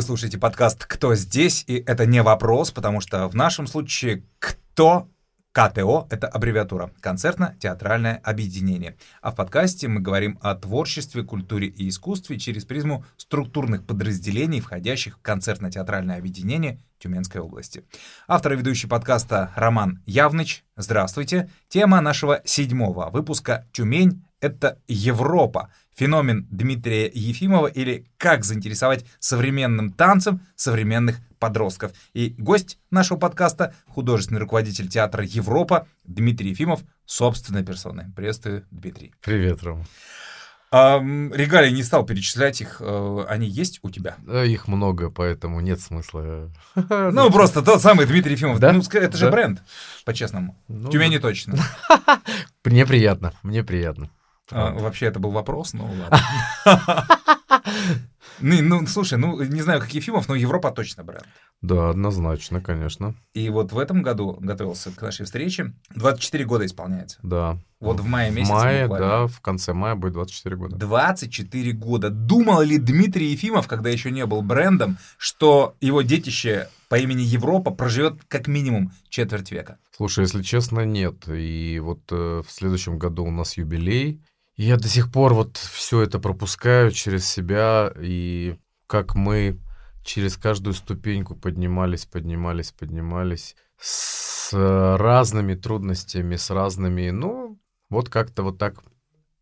Вы слушаете подкаст «Кто здесь?» И это не вопрос, потому что в нашем случае «Кто?» КТО — это аббревиатура «Концертно-театральное объединение». А в подкасте мы говорим о творчестве, культуре и искусстве через призму структурных подразделений, входящих в концертно-театральное объединение Тюменской области. Автор и ведущий подкаста Роман Явныч. Здравствуйте. Тема нашего седьмого выпуска «Тюмень — это Европа. Феномен Дмитрия Ефимова» или «Как заинтересовать современным танцем современных подростков». И гость нашего подкаста — художественный руководитель театра «Европа» Дмитрий Ефимов собственной персоной. Приветствую, Дмитрий. Привет, Рома. А, регалии не стал перечислять их. э, Они есть у тебя? Их много, поэтому нет смысла. Ну, просто тот самый Дмитрий Ефимов. Да? Ну, это же Да. бренд, по-честному. Ну, В Тюмени точно. Мне приятно, мне приятно. А, Вообще это был вопрос, ну ладно. Ну, ну, слушай, ну, не знаю, как Ефимов, но Европа точно бренд. Да, однозначно, конечно. И вот в этом году готовился к нашей встрече. 24 года исполняется. Да. Вот в мае В месяце мае, буквально. да, в конце мая будет 24 года. 24 года. Думал ли Дмитрий Ефимов, когда еще не был брендом, что его детище по имени Европа проживет как минимум четверть века? Слушай, если честно, нет. И вот э, в следующем году у нас юбилей. Я до сих пор вот все это пропускаю через себя. И как мы через каждую ступеньку поднимались, поднимались, поднимались с разными трудностями, с разными, ну, вот как-то вот так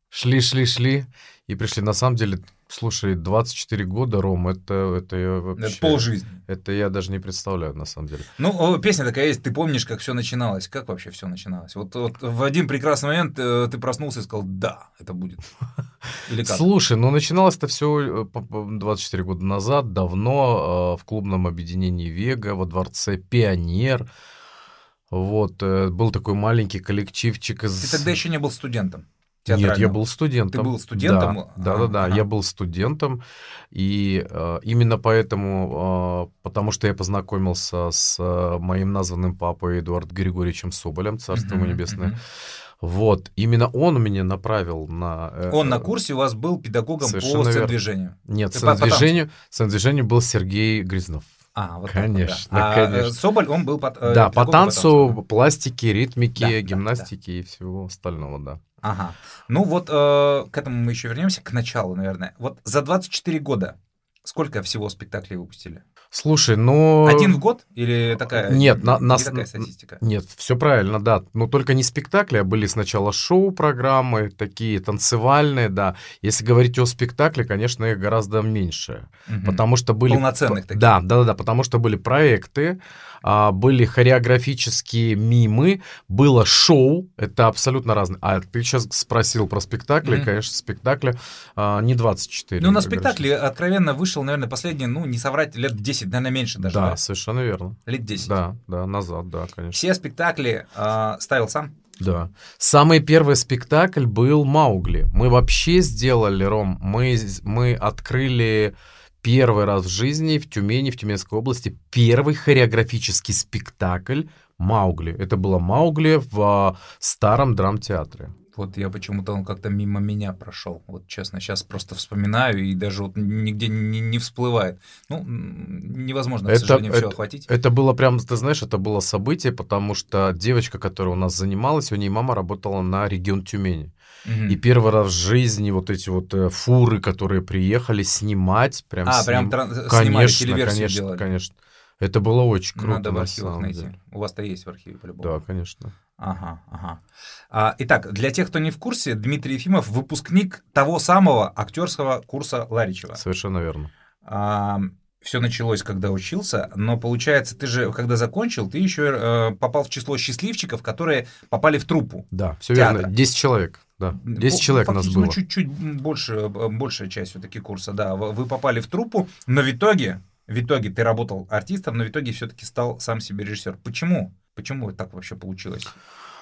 шли, шли, шли и пришли. На самом деле, слушай, 24 года, Ром, это, это я вообще... Это полжизни. Это я даже не представляю, на самом деле. Ну, песня такая есть, ты помнишь, как все начиналось? Как вообще все начиналось? Вот, вот в один прекрасный момент э, ты проснулся и сказал, да, это будет. Или как? Слушай, ну начиналось это все 24 года назад, давно, э, в клубном объединении Вега, во дворце Пионер. Вот, э, был такой маленький коллективчик из... Ты тогда еще не был студентом? Нет, я был студентом. Ты был студентом? Да, да, да, да, я был студентом, и э, именно поэтому, э, потому что я познакомился с э, моим названным папой Эдуардом Григорьевичем Соболем, царство ему небесное. Вот, именно он меня направил на... э, Он на э, курсе у вас был педагогом по сцен-движению? Нет, по сцен-движению, сцен-движению был Сергей Грязнов. А, вот Конечно, так да. А, конечно. э, Соболь, он был по, э, да, по танцу, пластике, ритмике, Да, да, гимнастике и всего остального, да. Ага. Ну вот э, к этому мы еще вернемся, к началу, наверное. Вот за 24 года сколько всего спектаклей выпустили? Слушай, ну... Один в год или такая? Нет, на- нас- такая статистика. Нет, все правильно, да. Но только не спектакли, а были сначала шоу-программы, такие танцевальные, да. Если говорить о спектакле, конечно, их гораздо меньше. Мгм. Потому что были... Полноценных таких. Да, да, да, да, потому что были проекты, а, были хореографические мимы, было шоу, это абсолютно разное. А ты сейчас спросил про спектакли, Мгм. конечно, спектакли а, не 24. Ну, на спектакле откровенно вышел, наверное, последние, ну, не соврать, лет 10, наверное, меньше даже. Да, совершенно верно. Лет 10. Да, да, назад, да, конечно. Все спектакли э, ставил сам? Да. Самый первый спектакль был Маугли. Мы вообще сделали, Ром, мы, мы открыли первый раз в жизни в Тюмени, в Тюменской области, первый хореографический спектакль Маугли. Это было Маугли в а, старом драмтеатре. Вот я почему-то он как-то мимо меня прошел. Вот честно, сейчас просто вспоминаю и даже вот нигде не, не всплывает. Ну, невозможно, к Это- сожалению, все это- охватить. Это было прям, ты знаешь, это было событие, потому что девочка, которая у нас занималась, у нее мама работала на регион Тюмени. И первый раз в жизни вот эти вот э, фуры, которые приехали снимать, прям а, сним- прям тран- снимали, Конечно, телеверсию конечно, делали. конечно. Это было очень круто. Надо в архивах найти. деле. У вас-то есть в архиве по-любому. Да, конечно. Ага, ага. А, итак, для тех, кто не в курсе, Дмитрий Ефимов выпускник того самого актерского курса Ларичева. Совершенно верно. все началось, когда учился, но получается, ты же, когда закончил, ты еще э, попал в число счастливчиков, которые попали в труппу. Да, все Театра. верно. 10 человек. Да. 10 Ф- человек у нас ну, было. чуть-чуть больше, большая часть все-таки курса, да. Вы вы попали в труппу, но в итоге, в итоге ты работал артистом, но в итоге все-таки стал сам себе режиссер. Почему? Почему так вообще получилось?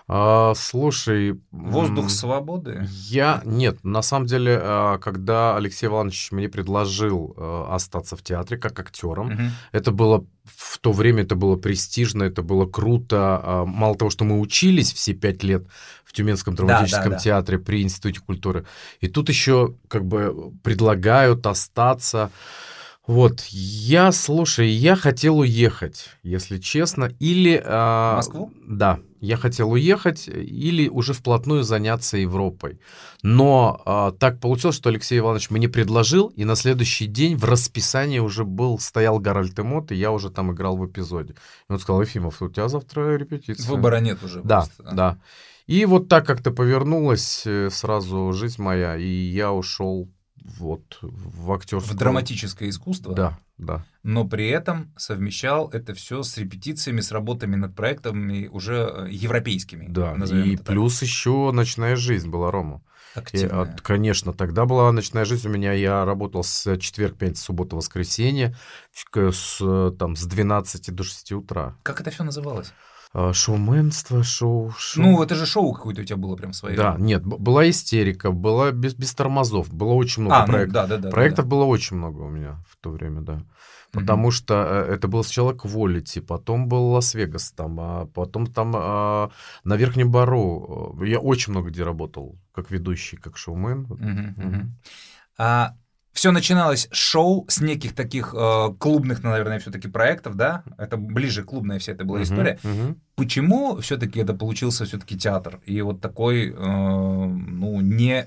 А, слушай... Воздух свободы? Я... Нет, на самом деле, а, когда Алексей Иванович мне предложил а, остаться в театре как актером, Мгм. это было... В то время это было престижно, это было круто. А, Мало того, что мы учились все пять лет в Тюменском драматическом да. театре при Институте культуры, и тут еще как бы предлагают остаться. Вот, я, слушай, я хотел уехать, если честно, или... В Москву? Да, я хотел уехать или уже вплотную заняться Европой. Но а, так получилось, что Алексей Иванович мне предложил, и на следующий день в расписании уже был, стоял Гарольд Эмот, и я уже там играл в эпизоде. И он сказал, Ефимов, у тебя завтра репетиция. Выбора нет уже. Да, просто. да. И вот так как-то повернулась э, сразу жизнь моя, и я ушел вот в актерскую. В драматическое искусство. Да, да. Но при этом совмещал это все с репетициями, с работами над проектами уже э, европейскими. Да, и плюс еще ночная жизнь была, Рома. Активная. И, конечно, тогда была ночная жизнь у меня. Я работал с четверг, пятница, суббота, воскресенье, с, там, с 12 до 6 утра. Как это все называлось? А, шоуменство, шоу, шоу. Ну, это же шоу какое-то у тебя было прям свое. Да, нет, была истерика, была без, без тормозов, было очень много а, проектов. Ну, да, да, да, проектов да, да. было очень много у меня в то время, да. Потому mm-hmm. что э, это был сначала Quality, потом был Лас-Вегас там, а потом там а, на Верхнем Бару. Я очень много где работал, как ведущий, как шоумен. Mm-hmm. Mm-hmm. А все начиналось с шоу, с неких таких э, клубных, наверное, все-таки проектов, да? Это ближе клубная вся эта была uh-huh, история. Uh-huh. Почему все-таки это получился все-таки театр? И вот такой, э, ну, не,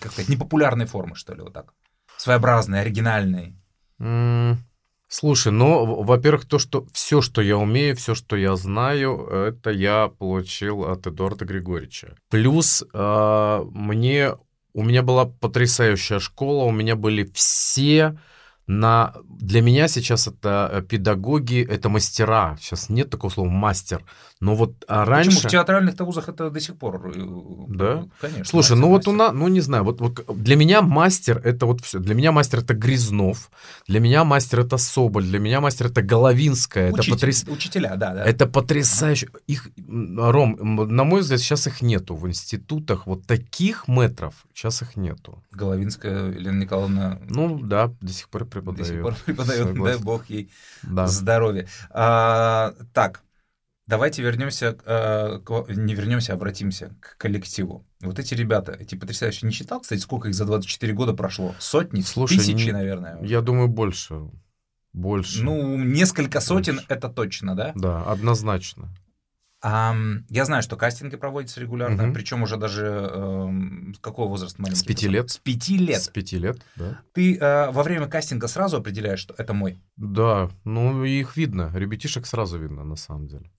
как сказать, непопулярной формы, что ли, вот так? Своеобразной, оригинальной. Mm. Слушай, ну, во-первых, то, что все, что я умею, все, что я знаю, это я получил от Эдуарда Григорьевича. Плюс э, мне у меня была потрясающая школа, у меня были все на... Для меня сейчас это э, педагоги, это мастера. Сейчас нет такого слова мастер. Но вот а раньше... Почему в театральных вузах это до сих пор? Э, да? Конечно. Слушай, мастер, ну вот у нас, ну не знаю, вот, вот для меня мастер это вот все. Для меня мастер это Грязнов, для меня мастер это Соболь, для меня мастер это Головинская. Учитель, это потряс... Учителя, да, да. Это потрясающе. Их, Ром, на мой взгляд, сейчас их нету в институтах. Вот таких метров сейчас их нету. Головинская Елена Николаевна... Ну да, до сих пор преподает. До сих пор преподает, дай бог ей да. здоровья. А, так, Давайте вернемся, э, к, не вернемся, а обратимся к коллективу. Вот эти ребята, эти потрясающие, не считал, кстати, сколько их за 24 года прошло? Сотни, Слушай, тысячи, не, наверное. Я думаю, больше. Больше. Ну, несколько сотен больше. это точно, да? Да, однозначно. А, я знаю, что кастинги проводятся регулярно, угу. причем уже даже э, с какого возраста маленький? С пяти лет. С пяти лет. С пяти лет, да. Ты э, во время кастинга сразу определяешь, что это мой? Да, ну их видно, ребятишек сразу видно на самом деле.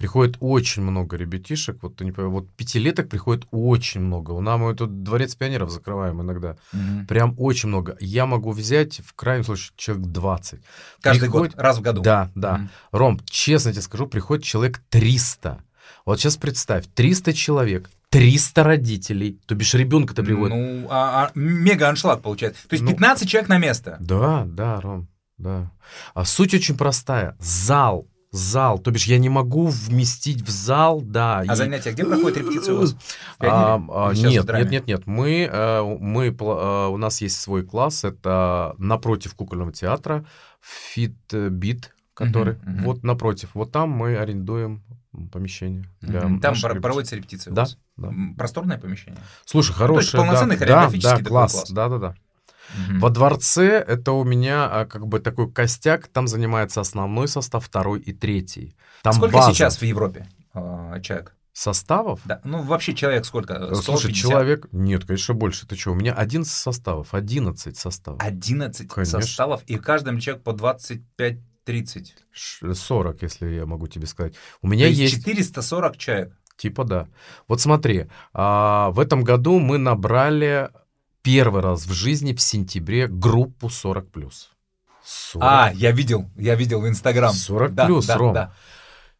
Приходит очень много ребятишек, вот ты не понимаешь, вот пятилеток приходит очень много. У нас мы тут дворец пионеров закрываем иногда. Угу. Прям очень много. Я могу взять в крайнем случае человек 20. Каждый приходит... год, раз в году. Да, да. Угу. Ром, честно тебе скажу, приходит человек 300. Вот сейчас представь, 300 человек, 300 родителей, то бишь ребенка-то приводит. Ну, а, а, мега аншлаг получается. То есть ну, 15 человек на место. Да, да, Ром, да. А суть очень простая. Зал зал, то бишь я не могу вместить в зал, да. А и... занятия где проходят репетиции у вас? А, а, нет, нет, нет, нет. Мы, э, мы, э, у нас есть свой класс, это напротив кукольного театра, Fitbit, который uh-huh, uh-huh. вот напротив. Вот там мы арендуем помещение. Для. Там про- проводятся репетиции да, да. Просторное помещение? Слушай, хорошее. Ну, то есть полноценный да, хореографический да, да, класс, класс. Да, да, да. Угу. Во дворце это у меня а, как бы такой костяк, там занимается основной состав, второй и третий. Там Сколько база. сейчас в Европе э, человек? Составов? Да. Ну, вообще человек сколько? 150? Слушай, человек... Нет, конечно, больше. Ты что? У меня 11 составов, 11 составов. 11 конечно. составов, и в каждом человек по 25 30. 40, если я могу тебе сказать. У меня То есть, есть 440 человек. Типа да. Вот смотри, а, в этом году мы набрали первый раз в жизни в сентябре группу 40+. 40. А, я видел, я видел в Инстаграм. 40 да, плюс, да, Ром. Да.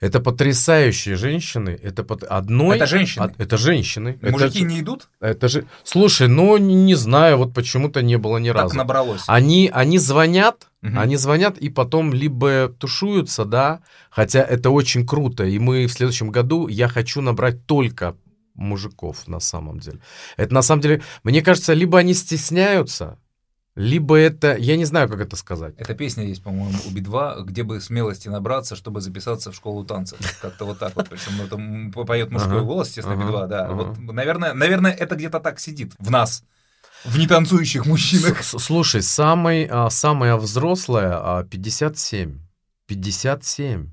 Это потрясающие женщины. Это под одной. Это женщины. От, это женщины. Мужики это, не идут? Это же. Слушай, ну не знаю, вот почему-то не было ни так разу. Так набралось. Они, они звонят, угу. они звонят и потом либо тушуются, да. Хотя это очень круто. И мы в следующем году я хочу набрать только мужиков на самом деле. Это на самом деле, мне кажется, либо они стесняются, либо это, я не знаю, как это сказать. Эта песня есть, по-моему, у Би-2, где бы смелости набраться, чтобы записаться в школу танцев. Как-то вот так вот. Причем ну, там поет мужской ага, голос, естественно, ага, Би-2, да. Ага. Вот, наверное, наверное, это где-то так сидит в нас. в нетанцующих мужчинах. С- Слушай, самый, а, самая взрослая а, 57. 57.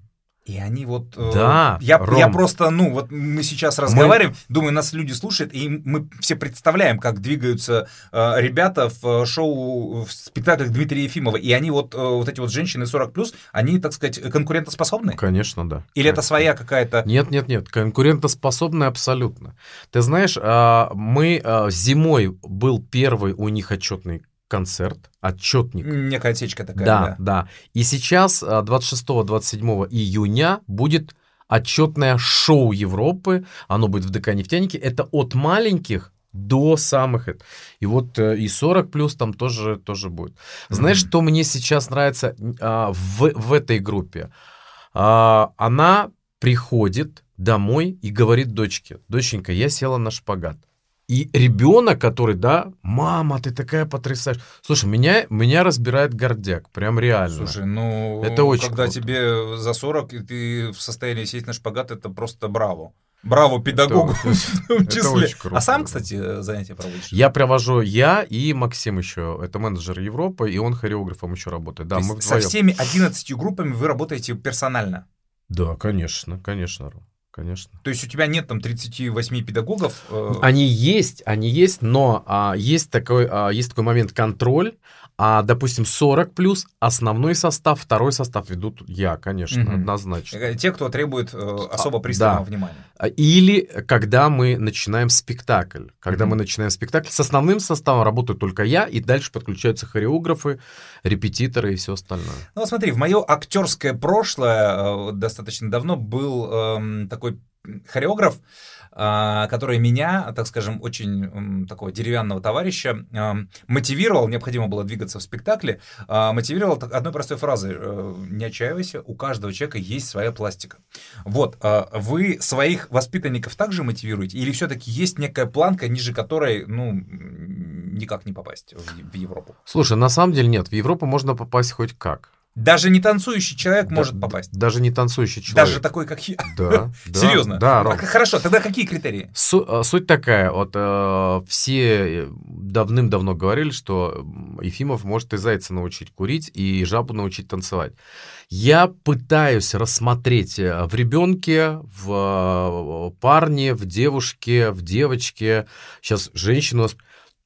И они вот... э, Да, я, Ром. я просто, ну, вот мы сейчас разговариваем, думаю, нас люди слушают, и мы все представляем, как двигаются э, ребята в э, шоу, в спектаклях Дмитрия Ефимова. И они вот, э, вот эти вот женщины 40+, они, так сказать, конкурентоспособны? Конечно, да. Или это своя какая-то... Нет, нет, нет, конкурентоспособная абсолютно. Ты знаешь, а, мы а, зимой был первый у них отчетный концерт, отчетник. Некая отсечка такая, Да, да. да. И сейчас а, 26-27 июня будет отчетное шоу Европы. Оно будет в ДК «Нефтяники». Это от маленьких до самых... И вот э, и 40 плюс там тоже, тоже будет. Знаешь, Мгм. что мне сейчас нравится а, в, в этой группе? А, она приходит домой и говорит дочке, доченька, я села на шпагат. И ребенок, который, да, мама, ты такая потрясающая. Слушай, меня, меня разбирает гордяк, прям реально. Слушай, ну, Это очень когда круто. тебе за 40, и ты в состоянии сесть на шпагат, это просто браво. Браво педагогу Это- в том это числе. очень круто, а сам, кстати, занятия проводишь? Я привожу я и Максим еще, это менеджер Европы, и он хореографом еще работает. Да, мы со вдвоем. всеми 11 группами вы работаете персонально? Да, конечно, конечно, конечно. То есть у тебя нет там 38 педагогов? э, Они есть, они есть, но а, есть, такой, а, есть такой момент контроль. А, допустим, 40 плюс основной состав, второй состав ведут я, конечно, Мгм. однозначно. э, Те, кто требует э, особо пристального да. внимания. А, Или когда мы начинаем спектакль. Когда Мгм. мы начинаем спектакль, с основным составом работаю только я, и дальше подключаются хореографы, репетиторы и все остальное. Ну, вот смотри, в мое актерское прошлое э, достаточно давно был эм, такой хореограф, э, который меня, так скажем, очень такого деревянного товарища эм, мотивировал, необходимо было двигаться в спектакле, э, мотивировал одной простой фразой э, «Не отчаивайся, у каждого человека есть своя пластика». Вот, вы своих воспитанников также мотивируете? Или все-таки есть некая планка, ниже которой, ну, никак не попасть в, в Европу? Слушай, на самом деле нет, в Европу можно попасть хоть как. Даже не танцующий человек Да- может попасть. Даже не танцующий человек. Даже такой, как я. Да, да. Серьезно? Да, А Ром. Хорошо, тогда какие критерии? Су- э, суть такая, вот э, все давным-давно говорили, что Ефимов может и зайца научить курить, и жабу научить танцевать. Я пытаюсь рассмотреть э, в ребенке, в парне, в девушке, в девочке, сейчас женщину, у нас,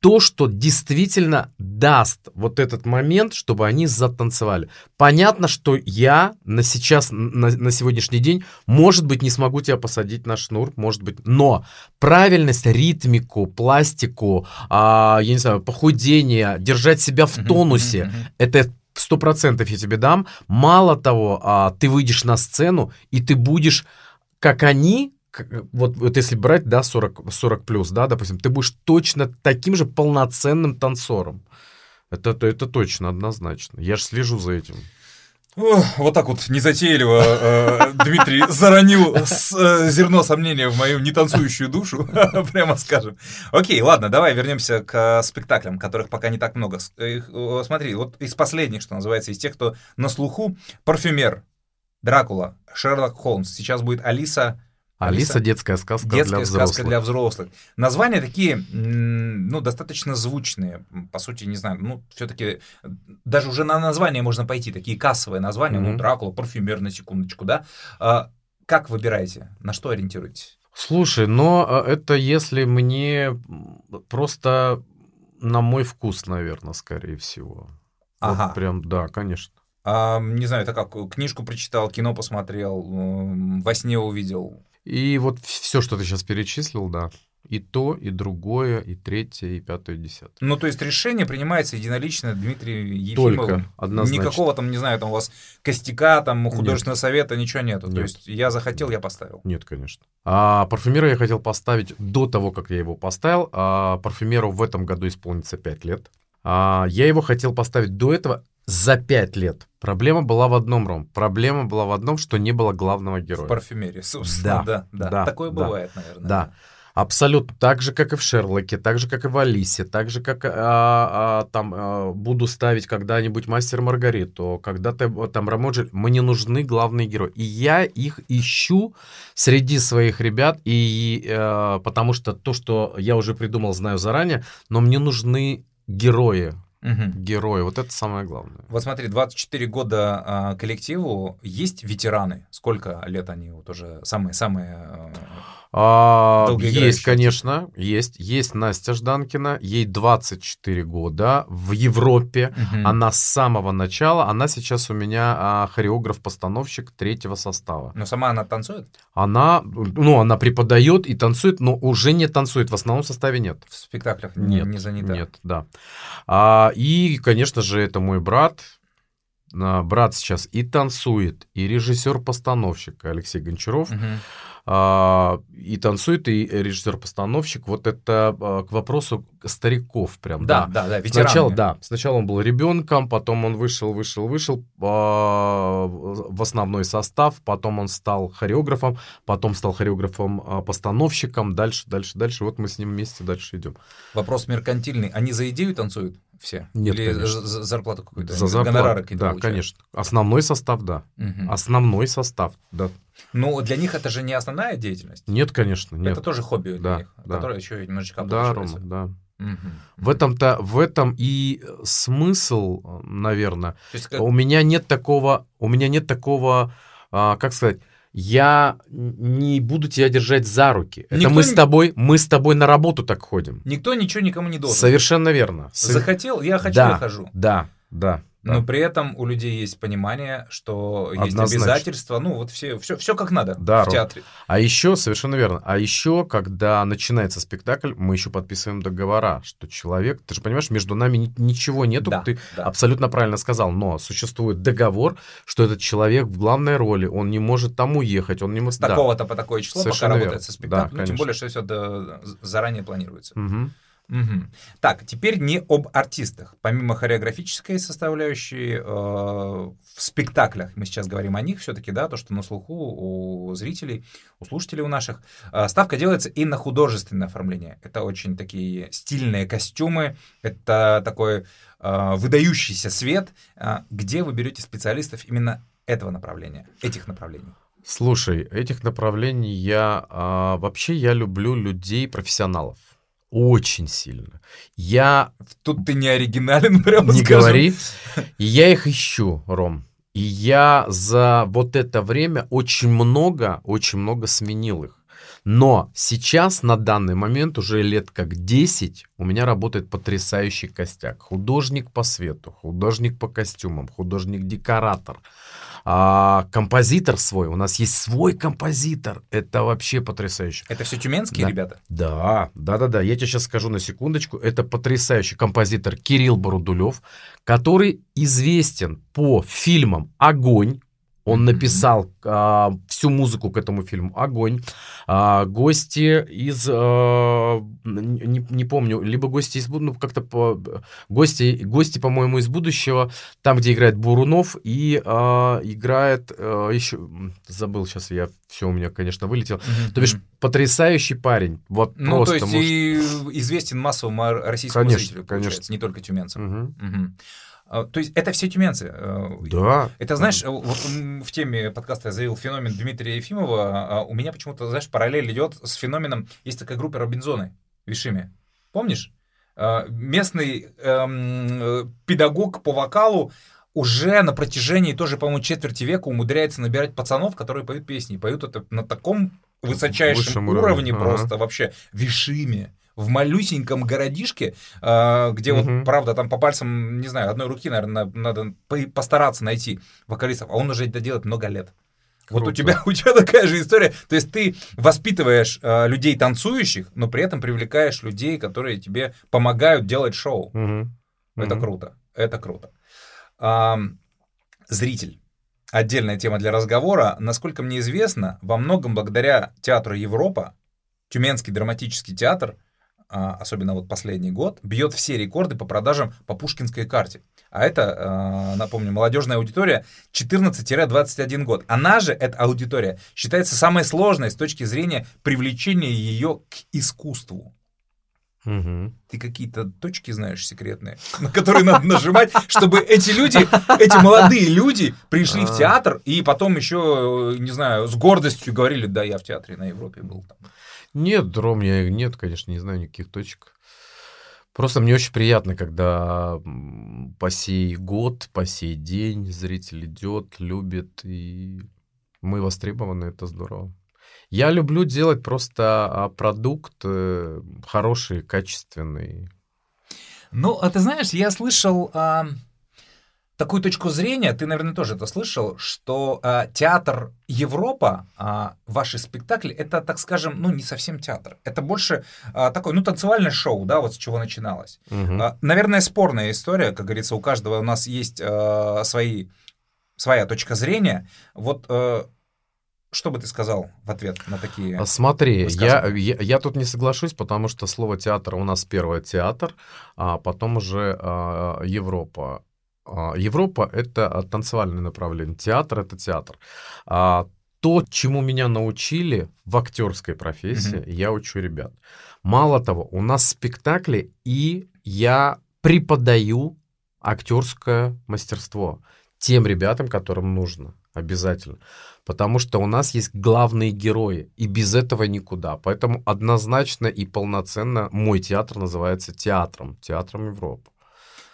то, что действительно даст вот этот момент, чтобы они затанцевали. Понятно, что я на сейчас, на, на сегодняшний день, может быть, не смогу тебя посадить на шнур, может быть, но правильность, ритмику, пластику, а, я не знаю, похудение, держать себя в тонусе, это сто процентов я тебе дам. Мало того, а, ты выйдешь на сцену, и ты будешь, как они, вот, вот если брать, да, 40, 40 плюс, да, допустим, ты будешь точно таким же полноценным танцором. Это, это, это точно, однозначно. Я же слежу за этим. Вот так вот незатейливо э, Дмитрий заронил с- э, зерно сомнения в мою нетанцующую душу, прямо скажем. Окей, ладно, давай вернемся к э, спектаклям, которых пока не так много. Э, Смотри, вот из последних, что называется, из тех, кто на слуху, «Парфюмер», «Дракула», «Шерлок Холмс». Сейчас будет «Алиса», Алиса, детская сказка Детская для сказка взрослых. для взрослых. Названия такие, ну, достаточно звучные. По сути, не знаю, ну, все-таки даже уже на название можно пойти. Такие кассовые названия, ну, Мгм. Дракула, парфюмер, на секундочку, да. А, как выбираете? На что ориентируетесь? Слушай, но а, это если мне просто на мой вкус, наверное, скорее всего. Вот Ага. прям, да, конечно. А, не знаю, это как, книжку прочитал, кино посмотрел, во сне увидел. И вот все, что ты сейчас перечислил, да. И то, и другое, и третье, и пятое, и десятое. Ну, то есть решение принимается единолично Дмитрием Ефимовым. Только, однозначно. Никакого там, не знаю, там у вас костяка, там художественного совета, ничего нету. То Нет. есть я захотел, я поставил. Нет, конечно. А парфюмера я хотел поставить до того, как я его поставил. А парфюмеру в этом году исполнится 5 лет. А я его хотел поставить до этого за 5 лет. Проблема была в одном, Ром. Проблема была в одном, что не было главного В героя. парфюмерии, собственно, да, Да, да. да, Такое да. бывает, наверное. Да. Абсолютно. Так же, как и в Шерлоке, так же, как и в Алисе, так же, как а, а, там а, буду ставить когда-нибудь Мастер Маргариту, когда-то там Рамоджи. Мне нужны главные герои. И я их ищу среди своих ребят, и а, потому что то, что я уже придумал, знаю заранее, но мне нужны герои. Угу. Герои, вот это самое главное. Вот смотри, 24 года а, коллективу, есть ветераны? Сколько лет они вот уже самые-самые... А... А, есть, конечно, есть. Есть Настя Жданкина, ей 24 года в Европе. Угу. Она с самого начала, она сейчас у меня а, хореограф-постановщик третьего состава. Но сама она танцует? Она, ну, она преподает и танцует, но уже не танцует. В основном составе нет. В спектаклях нет, не занята? Нет, да. А, и, конечно же, это мой брат, а, брат сейчас и танцует, и режиссер-постановщик Алексей Гончаров. Угу и танцует, и режиссер-постановщик. Вот это а, к вопросу стариков прям. Да, да, да, да ветераны. Сначала, да, сначала он был ребенком, потом он вышел, вышел, вышел а, в основной состав, потом он стал хореографом, потом стал хореографом-постановщиком, дальше, дальше, дальше. Вот мы с ним вместе дальше идем. Вопрос меркантильный. Они за идею танцуют? Все? Нет, Или конечно. за зарплату какую-то? За зарплату, Гонорары какие-то Да, получают? конечно. Основной состав, да. Угу. Основной состав, да. Ну, для них это же не основная деятельность? Нет, конечно, нет. Это тоже хобби для да, них, да. которое еще немножечко Да, Рома, да. Угу. В этом-то, в этом и смысл, наверное. есть, как... У меня нет такого, у меня нет такого, а, как сказать, я не буду тебя держать за руки. Никто Это мы с тобой, мы с тобой на работу так ходим. Никто ничего никому не должен. Совершенно верно. Захотел, я хочу, да, я хожу. Да, да. Но при этом у людей есть понимание, что есть обязательства, ну вот все, все, все как надо да, в театре. А еще, совершенно верно, а еще, когда начинается спектакль, мы еще подписываем договора, что человек, ты же понимаешь, между нами ничего нету, да, ты да. абсолютно правильно сказал, но существует договор, что этот человек в главной роли, он не может там уехать, он не может... С да. такого-то по такое число, совершенно пока верно. работает со спектаклем, да, ну, тем более, что все заранее планируется. Угу. Угу. Так, теперь не об артистах. Помимо хореографической составляющей, э, в спектаклях, мы сейчас говорим о них все-таки, да, то, что на слуху у зрителей, у слушателей у наших, э, ставка делается и на художественное оформление. Это очень такие стильные костюмы, это такой э, выдающийся свет. Э, где вы берете специалистов именно этого направления, этих направлений? Слушай, этих направлений я... А, вообще я люблю людей, профессионалов. Очень сильно. Я... Тут ты не оригинален, прямо Не скажем. говори. Я их ищу, Ром. И я за вот это время очень много, очень много сменил их. Но сейчас, на данный момент, уже лет как 10, у меня работает потрясающий костяк. Художник по свету, художник по костюмам, художник-декоратор, а, композитор свой. У нас есть свой композитор. Это вообще потрясающе. Это все тюменские да. ребята? Да, да, да, да. Я тебе сейчас скажу на секундочку. Это потрясающий композитор Кирилл Барудулев, который известен по фильмам «Огонь», он написал а, всю музыку к этому фильму «Огонь». А, гости из... А, не, не помню, либо гости из... Ну, как-то... По, гости, гости, по-моему, из будущего. Там, где играет Бурунов и а, играет... А, еще... Забыл сейчас я. Все у меня, конечно, вылетело. Mm-hmm. То бишь, потрясающий парень. Вот ну, просто, то есть может... и известен массовому российскому конечно, зрителю, конечно. не только тюменцам. Угу. Угу. А, то есть это все тюменцы. Э, да. Это, знаешь, вот в теме подкаста я заявил феномен Дмитрия Ефимова. А у меня почему-то, знаешь, параллель идет с феноменом... Есть такая группа Робинзоны в Вишиме. Помнишь? А, местный эм, педагог по вокалу уже на протяжении тоже, по-моему, четверти века умудряется набирать пацанов, которые поют песни. Поют это на таком высочайшем уровне, уровне просто ага. вообще. Вишиме в малюсеньком городишке, э, где угу. вот, правда, там по пальцам, не знаю, одной руки, наверное, надо постараться найти вокалистов, а он уже это делает много лет. Круто. Вот у тебя, у тебя такая же история. То есть ты воспитываешь э, людей танцующих, но при этом привлекаешь людей, которые тебе помогают делать шоу. Угу. Это угу. круто. Это круто. А, зритель. Отдельная тема для разговора. Насколько мне известно, во многом благодаря театру Европа, Тюменский драматический театр а, особенно вот последний год, бьет все рекорды по продажам по пушкинской карте. А это, а, напомню, молодежная аудитория 14-21 год. Она же, эта аудитория, считается самой сложной с точки зрения привлечения ее к искусству. Мгм. Ты какие-то точки знаешь секретные, на которые надо нажимать, чтобы эти люди, эти молодые люди пришли в А. театр и потом еще, не знаю, с гордостью говорили, да, я в театре на Европе был. Там. Нет, Ром, я нет, конечно, не знаю никаких точек. Просто мне очень приятно, когда по сей год, по сей день зритель идет, любит, и мы востребованы, это здорово. Я люблю делать просто а, продукт э, хороший, качественный. Ну, а ты знаешь, я слышал такую точку зрения, ты, наверное, тоже это слышал, что а, театр Европа, а, ваши спектакли, это, так скажем, ну, не совсем театр. Это больше а, такое, ну, танцевальное шоу, да, вот с чего начиналось. Мгм. А, Наверное, спорная история, как говорится, у каждого у нас есть э, свои, своя точка зрения. Вот э, что бы ты сказал в ответ на такие... А Смотри, я, я, я тут не соглашусь, потому что слово театр у нас первое театр, а потом уже а, Европа. А, Европа это танцевальное направление, театр это театр. А, то, чему меня научили в актерской профессии, Мгм. я учу ребят. Мало того, у нас спектакли, и я преподаю актерское мастерство тем ребятам, которым нужно обязательно. Потому что у нас есть главные герои, и без этого никуда. Поэтому однозначно и полноценно мой театр называется театром, театром Европы.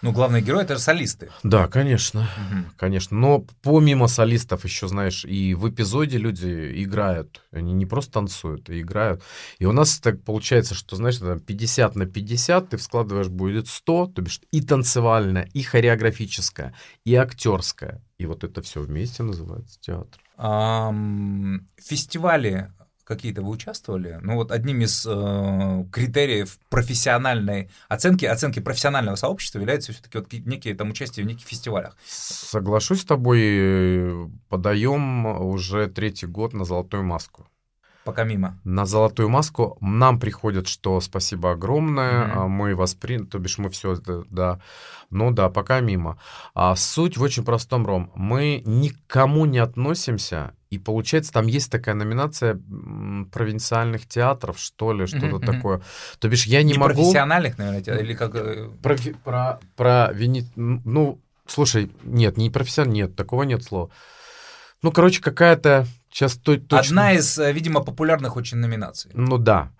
Ну, главный герой — это же солисты. Да, конечно. Мгм. Конечно, но помимо солистов еще, знаешь, и в эпизоде люди играют. Они не просто танцуют, а играют. И у нас так получается, что, знаешь, там 50 на 50 ты складываешь, будет 100, то бишь и танцевальное, и хореографическое, и актерское. И вот это все вместе называется театр. Фестивали какие-то вы участвовали? Ну, вот одним из э, критериев профессиональной оценки, оценки профессионального сообщества является все-таки вот ки- некие там участие в неких фестивалях. Соглашусь с тобой, подаем уже третий год на «Золотую маску». Пока мимо. На золотую маску нам приходит, что спасибо огромное, а мы восприняли, то бишь мы все да, ну да, пока мимо. А суть в очень простом, Ром, мы никому не относимся, и получается, там есть такая номинация провинциальных театров, что ли, что-то мгм. такое. То бишь я не, Не могу... профессиональных, наверное, те- или как... э, Про, про, про вини- Ну, слушай, нет, не профессионал, нет, такого нет слова. Ну, короче, какая-то... Сейчас то, точно... Одна из, э, видимо, популярных очень номинаций. Ну да.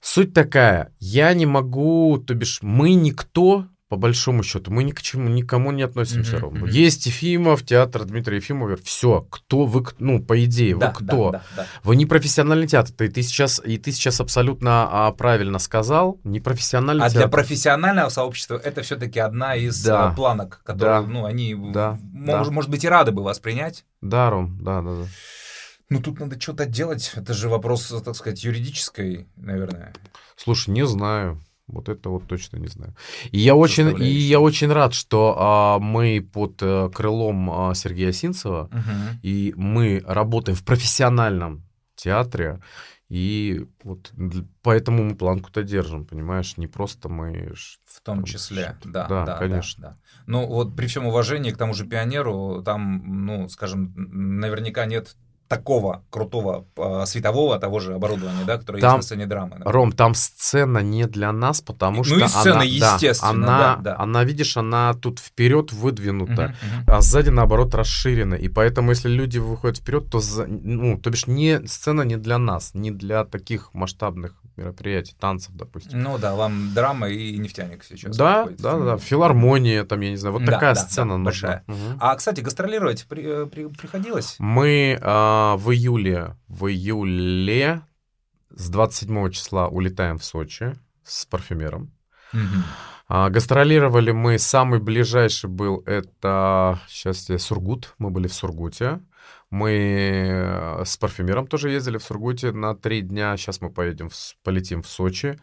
Суть такая, я не могу, то бишь мы никто, по большому счету, мы ни к чему, никому не относимся Мгм, ровно. мгм. Есть Ефимов, театр Дмитрия Ефимова, все, кто вы, ну, по идее, Да, вы кто? да, да, да. Вы не профессиональный театр, ты, ты сейчас, и ты сейчас абсолютно а, правильно сказал, не профессиональный А для театр. профессионального сообщества это все-таки одна из Да. э, планок, которые, Да. ну, они, Да. мож- Да. может быть, и рады бы вас принять. Да, Ром, да, да, да. Ну, тут надо что-то делать. Это же вопрос, так сказать, юридической, наверное. Слушай, не знаю. Вот это вот точно не знаю. И я очень, и я очень рад, что а, мы под э, крылом а, Сергея Синцева И мы работаем в профессиональном театре, и вот поэтому мы планку-то держим, понимаешь? Не просто мы... В том Там числе, да, Да, да, конечно. да, да. Ну, вот при всем уважении к тому же пионеру, там, ну, скажем, наверняка нет такого крутого а, светового того же оборудования, да, которое Там- есть на сцене драмы. например. Ром, там сцена не для нас, потому Ну что и сцена, она, да, естественно, она, да, да. она, видишь, она тут вперед выдвинута, мгм. а сзади, наоборот, расширена. И поэтому, если люди выходят вперед, то, за- ну, то бишь, не, сцена не для нас, не для таких масштабных мероприятий, танцев, допустим. Ну да, вам драма и нефтяник сейчас. Да, подходит. да, да, филармония, там, я не знаю, вот Да, такая да, сцена да, нужна. большая. Мгм. А, кстати, гастролировать при- э, при- приходилось? Мы а, в июле, в июле с 27 числа улетаем в Сочи с парфюмером. Мгм. А, гастролировали мы, самый ближайший был это, сейчас я, Сургут, мы были в Сургуте. Мы э, с парфюмером тоже ездили в Сургуте на три дня, сейчас мы поедем, в полетим в Сочи.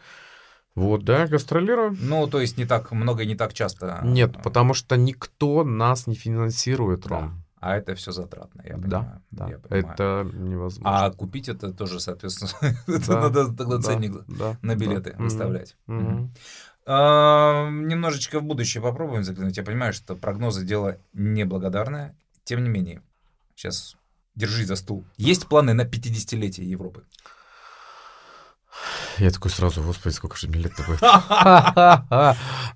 Вот, да, гастролируем. Ну, то есть не так много и не так часто. Нет, потому что никто нас не финансирует, Да. Ром. А это все затратно, я да, понимаю. да. я понимаю. Это невозможно. А купить это тоже, соответственно, это Да, надо тогда да, ценник да, на да. билеты выставлять. А, Немножечко в будущее попробуем заглянуть. Я понимаю, что прогнозы дело неблагодарное. Тем не менее, сейчас держись за стул. Есть планы на 50-летие Европы? Я такой сразу, господи, сколько же мне лет-то будет.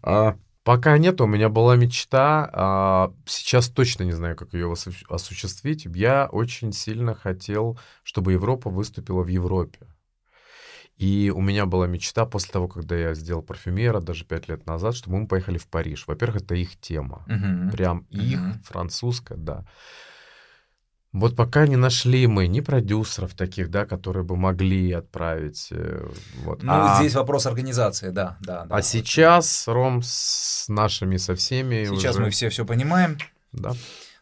А, Пока нет, у меня была мечта. а, Сейчас точно не знаю, как ее осу- осуществить. Я очень сильно хотел, чтобы Европа выступила в Европе. И у меня была мечта после того, когда я сделал парфюмера, даже пять лет назад, чтобы мы поехали в Париж. Во-первых, это их тема. Мгм. Прям их, Мгм. французская, да. Вот пока не нашли мы ни продюсеров таких, да, которые бы могли отправить. э, Вот. Ну, а, здесь вопрос организации, да, да. да. а сейчас, Ром, с нашими, со всеми Сейчас уже- мы все все понимаем. Да.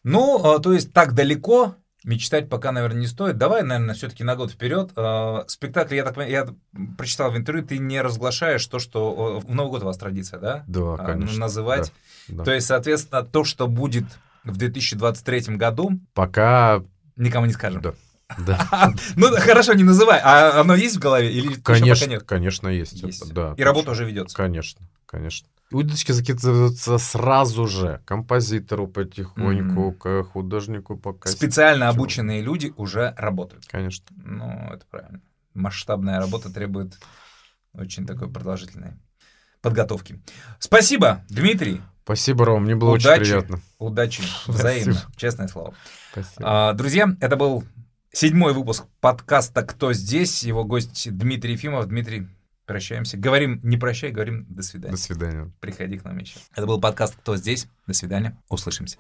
Ну, а, то есть так далеко мечтать пока, наверное, не стоит. Давай, наверное, все-таки на год вперед. А, Спектакль, я так понимаю, я прочитал в интервью, ты не разглашаешь то, что в Новый год у вас традиция, да? Да, А, конечно. Называть. да. То есть, соответственно, то, что будет в 2023 году, Пока... никому не скажем. Да. Да. Ну, хорошо, не называй. А оно есть в голове или Конечно, нет? конечно, есть. Есть. да. И работа уже ведется. Конечно, конечно. Удочки закидываются сразу же. Композитору потихоньку, Мгм. к художнику пока. Специально Чего? обученные люди уже работают. Конечно. Ну, это правильно. Масштабная работа требует очень такой продолжительной подготовки. Спасибо, Дмитрий. Спасибо, Ром, мне было Удачи. очень приятно. Удачи. Спасибо. Взаимно. Честное слово. Спасибо. А, Друзья, это был седьмой выпуск подкаста «Кто здесь?». Его гость Дмитрий Ефимов. Дмитрий, прощаемся. Говорим не прощай, говорим до свидания. До свидания. Приходи к нам еще. Это был подкаст «Кто здесь?». До свидания. Услышимся.